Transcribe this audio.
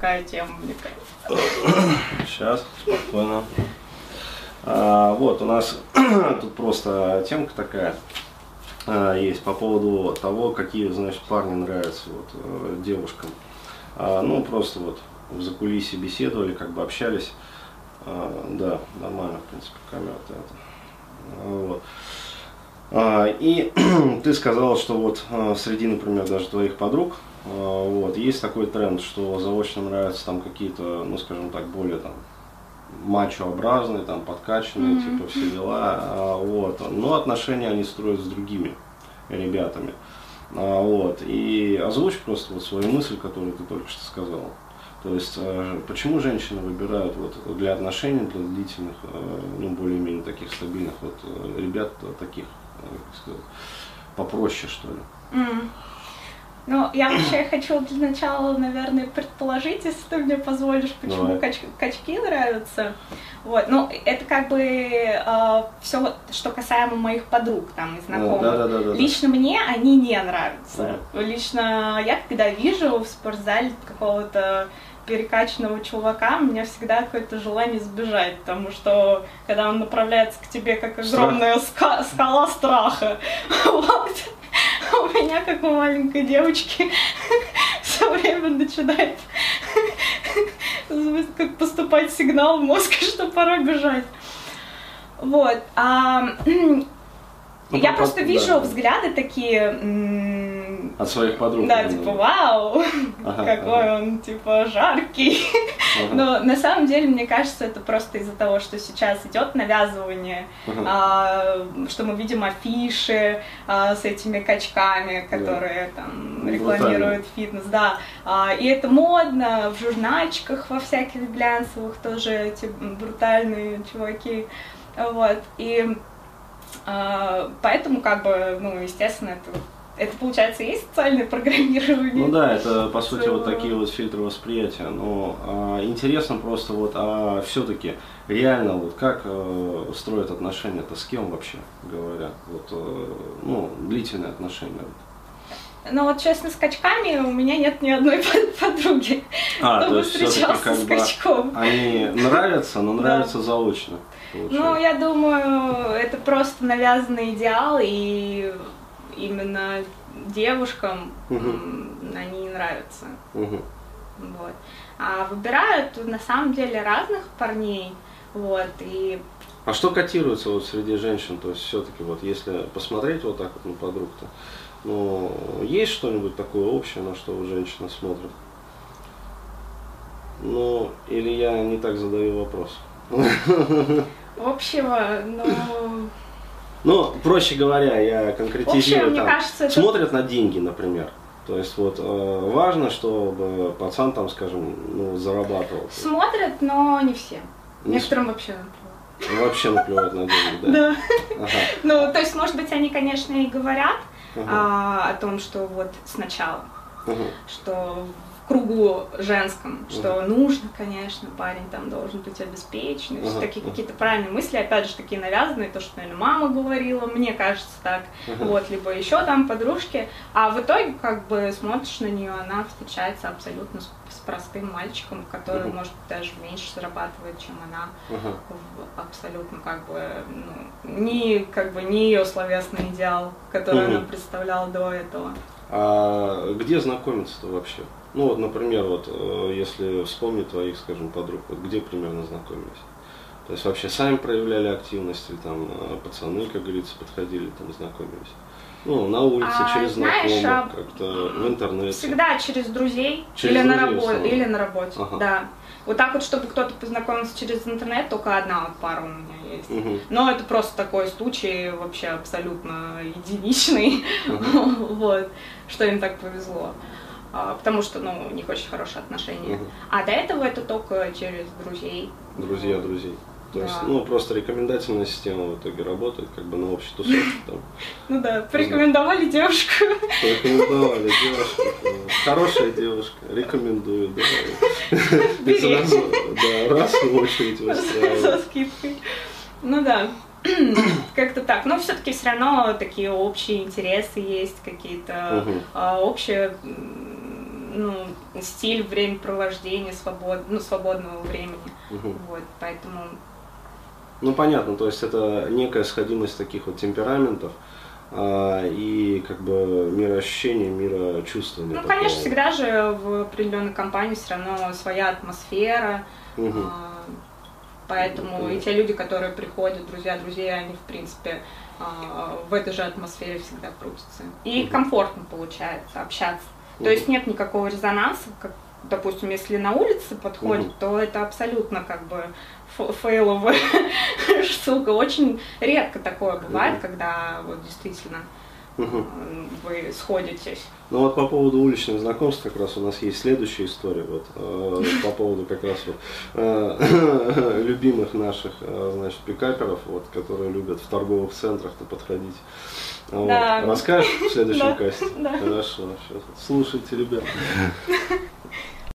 такая тема, кажется. Сейчас, спокойно. А, вот, у нас тут просто темка такая а, есть по поводу того, какие, значит, парни нравятся вот, э, девушкам. А, ну, просто вот в закулисье беседовали, как бы общались. А, да, нормально, в принципе, камера-то это. А, вот. А, и ты сказал, что вот а, среди, например, даже твоих подруг, а, вот, есть такой тренд, что заочно нравятся там какие-то, ну, скажем так, более там мачообразные, там подкачанные, mm-hmm. типа все дела, вот. Но отношения они строят с другими ребятами. Вот. И озвучь просто вот свою мысль, которую ты только что сказал. То есть, почему женщины выбирают вот для отношений, для длительных, а, ну, более-менее таких стабильных, вот ребят таких, сказать, попроще, что ли? Mm. Ну, я вообще хочу для начала, наверное, предположить, если ты мне позволишь, почему кач качки нравятся. Вот, ну, это как бы э, все, что касаемо моих подруг там и знакомых. Да, да, да, да, Лично мне они не нравятся. Да. Лично я, когда вижу в спортзале какого-то перекачанного чувака, у меня всегда какое-то желание сбежать, потому что когда он направляется к тебе как огромная ска скала страха, вот, у меня, как у маленькой девочки, все время начинает как поступать сигнал в мозг, что пора бежать. Вот. А, ну, я просто вижу да. взгляды такие... От своих подруг. Да, типа, вау, ага, какой ага. он, типа, жаркий. Ага. Но на самом деле, мне кажется, это просто из-за того, что сейчас идет навязывание, ага. а, что мы видим афиши а, с этими качками, которые да. там рекламируют фитнес, да. А, и это модно в журнальчиках во всяких глянцевых тоже эти брутальные чуваки. Вот. И а, поэтому, как бы, ну, естественно, это это, получается, есть социальное программирование? Ну да, это, по сути, вот такие вот фильтры восприятия. Но а, интересно просто вот, а все-таки реально вот как э, строят отношения-то, с кем вообще говоря? Вот, э, ну, длительные отношения. Ну вот честно, с качками у меня нет ни одной подруги, а, кто бы встречался с качком. Они нравятся, но нравятся да. заочно. Получается. Ну, я думаю, это просто навязанный идеал, и именно девушкам угу. они не нравятся. Угу. Вот. А выбирают на самом деле разных парней. Вот, и а что котируется вот среди женщин? То есть все-таки вот если посмотреть вот так вот на подруг-то, ну, есть что-нибудь такое общее, на что женщина смотрит? Ну, или я не так задаю вопрос? Общего, ну... Ну, проще говоря, я конкретизирую. Общее, там, кажется, это... Смотрят на деньги, например. То есть вот э, важно, чтобы пацан там, скажем, ну, зарабатывал. Смотрят, но не все. Не Некоторым с... вообще наплевать. Вообще наплевать на деньги, да? Да. Ага. Ну, то есть, может быть, они, конечно, и говорят ага. а, о том, что вот сначала, ага. что кругу женском, что uh-huh. нужно, конечно, парень там должен быть обеспеченный, uh-huh. такие какие-то правильные мысли, опять же, такие навязанные, то, что, наверное, мама говорила, мне кажется так, uh-huh. вот, либо еще там подружки, а в итоге, как бы, смотришь на нее, она встречается абсолютно с, с простым мальчиком, который, uh-huh. может, даже меньше зарабатывает, чем она, uh-huh. абсолютно, как бы, ну, не, как бы, не ее словесный идеал, который uh-huh. она представляла до этого. А где знакомиться-то вообще? Ну вот, например, вот э, если вспомнить твоих, скажем, подруг, вот где примерно знакомились? То есть вообще сами проявляли активность, или там э, пацаны, как говорится, подходили, там знакомились? Ну, на улице, а, через знаешь, знакомых, а... как-то в интернете. Всегда через друзей через или, друзей, на рабо- или на работе, ага. да. Вот так вот, чтобы кто-то познакомился через интернет, только одна вот пара у меня есть. Угу. Но это просто такой случай вообще абсолютно единичный, угу. вот, что им так повезло. А, потому что, ну, у них очень хорошие отношения. Угу. А до этого это только через друзей. Друзья друзей. То да. есть, ну, просто рекомендательная система в итоге работает, как бы на общей тусовке там. Ну да, порекомендовали девушку. Порекомендовали девушку. Хорошая девушка, рекомендую, да. Сразу, да, раз в очередь выстраивать. Со скидкой. Ну да. как-то так. Но все-таки все равно такие общие интересы есть, какие-то угу. общие ну, стиль времяпровождения свобод, ну, свободного времени. Угу. Вот, поэтому... Ну, понятно, то есть это некая сходимость таких вот темпераментов, а, и как бы мироощущение, мирочувствование. Ну, такого. конечно, всегда же в определенной компании все равно своя атмосфера, угу. а, поэтому ну, и те люди, которые приходят, друзья, друзья, они в принципе а, в этой же атмосфере всегда крутятся. И угу. комфортно получается общаться. Угу. То есть нет никакого резонанса, как, допустим, если на улице подходит, угу. то это абсолютно как бы фейловая штука. Очень редко такое бывает, угу. когда вот действительно угу. вы сходитесь. Ну вот по поводу уличных знакомств как раз у нас есть следующая история вот э, по поводу как раз вот э, любимых наших э, значит пикаперов вот которые любят в торговых центрах-то подходить. Вот. Да. Расскажешь в следующем касте? Да. Хорошо, сейчас слушайте, ребят.